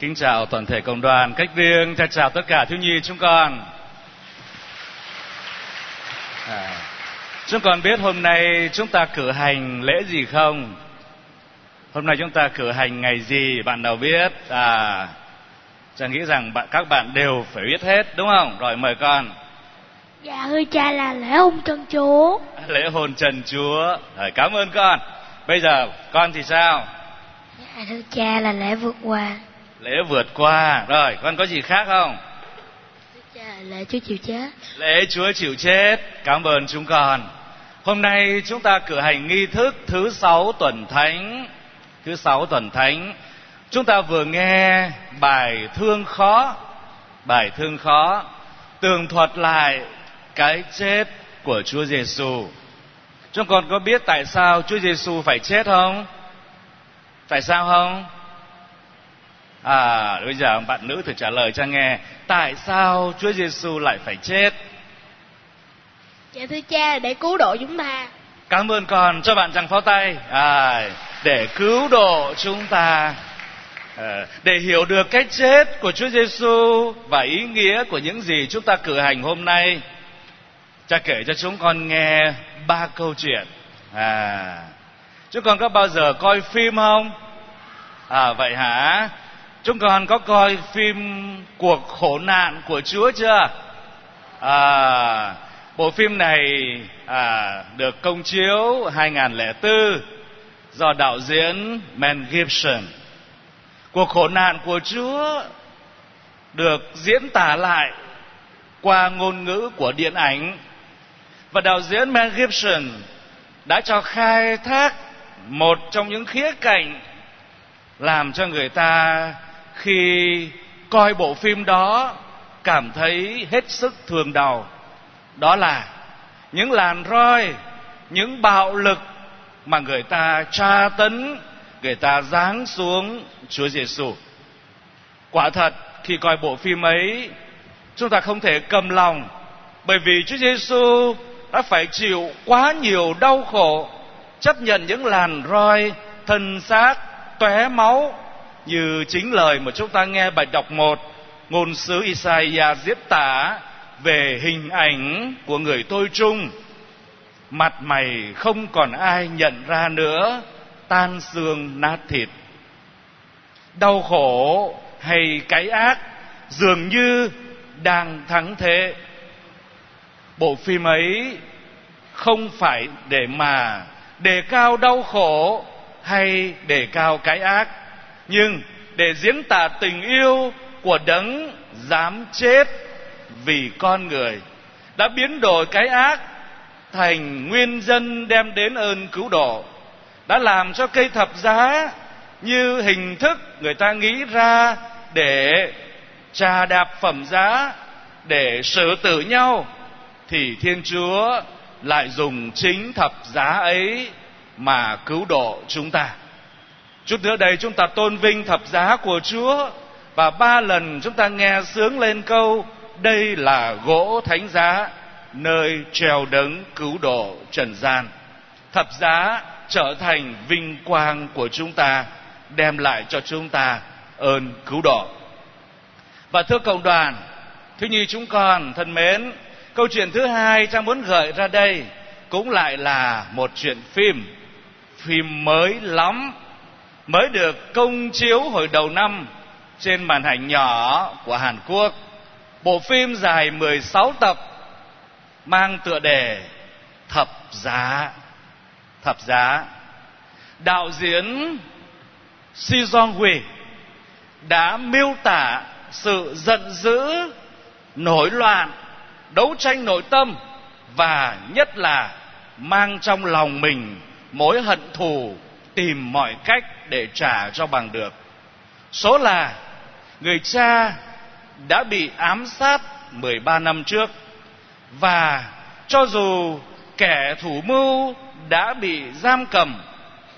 Kính chào toàn thể cộng đoàn, cách riêng chào chào tất cả thiếu nhi chúng con. À, chúng con biết hôm nay chúng ta cử hành lễ gì không? Hôm nay chúng ta cử hành ngày gì? Bạn nào biết? À, cha nghĩ rằng bạn các bạn đều phải biết hết đúng không? Rồi mời con. Dạ thưa cha là lễ hôn trân chúa. Lễ hôn trần Chúa. Rồi cảm ơn con. Bây giờ con thì sao? Dạ thưa cha là lễ vượt qua. Lễ vượt qua. Rồi con có gì khác không? Thưa cha là lễ Chúa chịu chết. Lễ Chúa chịu chết. Cảm ơn chúng con. Hôm nay chúng ta cử hành nghi thức thứ sáu tuần thánh. Thứ sáu tuần thánh. Chúng ta vừa nghe bài thương khó. Bài thương khó tường thuật lại cái chết của Chúa Giêsu. Chúng con có biết tại sao Chúa Giêsu phải chết không? Tại sao không? À, bây giờ bạn nữ thử trả lời cho nghe. Tại sao Chúa Giêsu lại phải chết? Dạ thưa cha để cứu độ chúng ta. Cảm ơn con, cho bạn chẳng pháo tay. À, để cứu độ chúng ta. À, để hiểu được cách chết của Chúa Giêsu và ý nghĩa của những gì chúng ta cử hành hôm nay, cha kể cho chúng con nghe ba câu chuyện. À, chúng con có bao giờ coi phim không? À vậy hả? Chúng con có coi phim cuộc khổ nạn của Chúa chưa? À, bộ phim này à, được công chiếu 2004 do đạo diễn Mel Gibson. Cuộc khổ nạn của Chúa được diễn tả lại qua ngôn ngữ của điện ảnh và đạo diễn Mel Gibson đã cho khai thác một trong những khía cạnh làm cho người ta khi coi bộ phim đó cảm thấy hết sức thường đầu đó là những làn roi, những bạo lực mà người ta tra tấn, người ta giáng xuống Chúa Giêsu. Quả thật, khi coi bộ phim ấy, chúng ta không thể cầm lòng, bởi vì Chúa Giêsu đã phải chịu quá nhiều đau khổ chấp nhận những làn roi, thân xác, tóe máu. Như chính lời mà chúng ta nghe bài đọc một, ngôn sứ Isaiah diễn tả về hình ảnh của người tôi trung mặt mày không còn ai nhận ra nữa, tan xương nát thịt. Đau khổ hay cái ác dường như đang thắng thế. Bộ phim ấy không phải để mà đề cao đau khổ hay đề cao cái ác. Nhưng để diễn tả tình yêu của đấng dám chết vì con người, đã biến đổi cái ác thành nguyên dân đem đến ơn cứu độ, đã làm cho cây thập giá như hình thức người ta nghĩ ra để trà đạp phẩm giá, để xử tử nhau, thì thiên chúa lại dùng chính thập giá ấy mà cứu độ chúng ta. Chút nữa đây chúng ta tôn vinh thập giá của chúa và ba lần chúng ta nghe sướng lên câu, đây là gỗ thánh giá, nơi treo đấng cứu độ trần gian. Thập giá trở thành vinh quang của chúng ta, đem lại cho chúng ta ơn cứu độ. Và thưa cộng đoàn, thứ nhi chúng con thân mến câu chuyện thứ hai cha muốn gợi ra đây cũng lại là một chuyện phim phim mới lắm mới được công chiếu hồi đầu năm trên màn ảnh nhỏ của Hàn Quốc. Bộ phim dài 16 tập mang tựa đề Thập Giá. Thập Giá. Đạo diễn Si Jong Hui đã miêu tả sự giận dữ, nổi loạn, đấu tranh nội tâm và nhất là mang trong lòng mình mối hận thù, tìm mọi cách để trả cho bằng được. Số là, người cha đã bị ám sát 13 năm trước và cho dù kẻ thủ mưu đã bị giam cầm,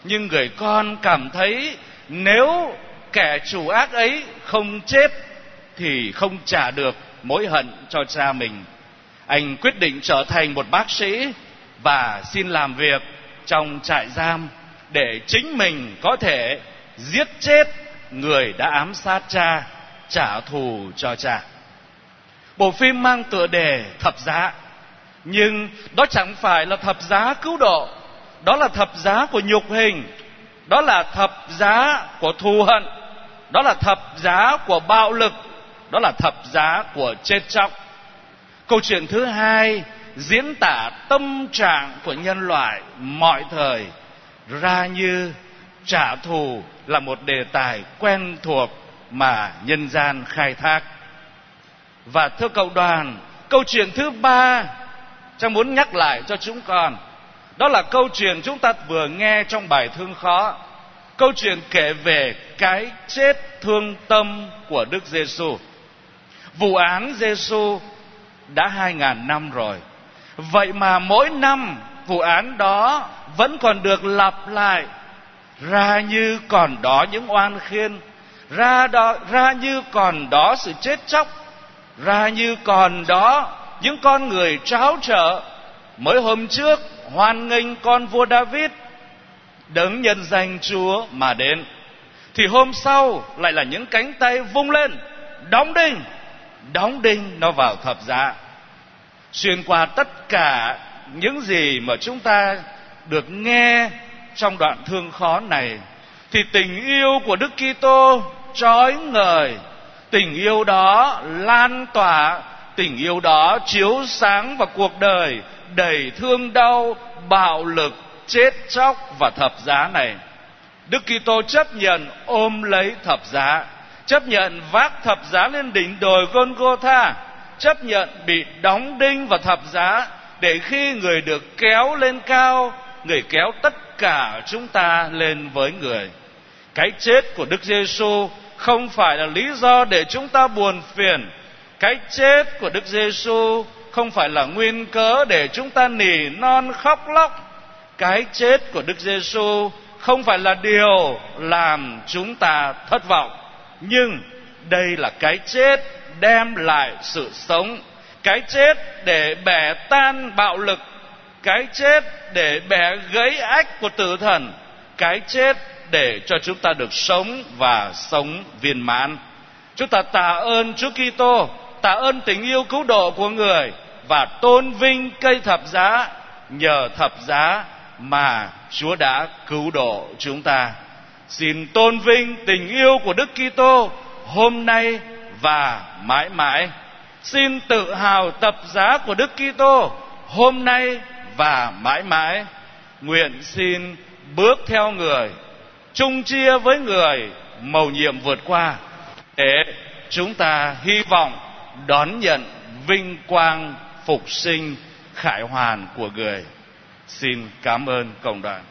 nhưng người con cảm thấy nếu kẻ chủ ác ấy không chết thì không trả được mối hận cho cha mình anh quyết định trở thành một bác sĩ và xin làm việc trong trại giam để chính mình có thể giết chết người đã ám sát cha, trả thù cho cha. Bộ phim mang tựa đề thập giá, nhưng đó chẳng phải là thập giá cứu độ, đó là thập giá của nhục hình, đó là thập giá của thù hận, đó là thập giá của bạo lực, đó là thập giá của chết chóc câu chuyện thứ hai, diễn tả tâm trạng của nhân loại mọi thời, ra như trả thù là một đề tài quen thuộc mà nhân gian khai thác. Và thưa cậu đoàn, câu chuyện thứ ba cha muốn nhắc lại cho chúng con, đó là câu chuyện chúng ta vừa nghe trong bài thương khó. Câu chuyện kể về cái chết thương tâm của đức giêsu vụ án giêsu đã hai ngàn năm rồi. Vậy mà mỗi năm, vụ án đó vẫn còn được lặp lại. Ra như còn đó những oan khiên, ra đó ra như còn đó sự chết chóc, ra như còn đó những con người tráo trở. Mới hôm trước, hoan nghênh con vua David, đấng nhân danh Chúa mà đến. Thì hôm sau lại là những cánh tay vung lên, đóng đinh đóng đinh nó vào thập giá. Xuyên qua tất cả những gì mà chúng ta được nghe trong đoạn thương khó này, thì tình yêu của Đức Kitô trói ngời. Tình yêu đó lan tỏa, tình yêu đó chiếu sáng vào cuộc đời, đầy thương đau, bạo lực, chết chóc và thập giá này. Đức Kitô chấp nhận ôm lấy thập giá chấp nhận vác thập giá lên đỉnh đồi Golgotha, chấp nhận bị đóng đinh vào thập giá để khi người được kéo lên cao, người kéo tất cả chúng ta lên với người. Cái chết của Đức Giêsu không phải là lý do để chúng ta buồn phiền. Cái chết của Đức Giêsu không phải là nguyên cớ để chúng ta nỉ non khóc lóc. Cái chết của Đức Giêsu không phải là điều làm chúng ta thất vọng nhưng đây là cái chết đem lại sự sống, cái chết để bẻ tan bạo lực, cái chết để bẻ gãy ách của tử thần, cái chết để cho chúng ta được sống và sống viên mãn chúng ta tạ ơn Chúa Kitô, tạ ơn tình yêu cứu độ của người và tôn vinh cây thập giá nhờ thập giá mà Chúa đã cứu độ chúng ta. Xin tôn vinh tình yêu của Đức Kitô hôm nay và mãi mãi. Xin tự hào tập giá của Đức Kitô hôm nay và mãi mãi. Nguyện xin bước theo người, chung chia với người mầu nhiệm vượt qua để chúng ta hy vọng đón nhận vinh quang phục sinh khải hoàn của người xin cảm ơn cộng đoàn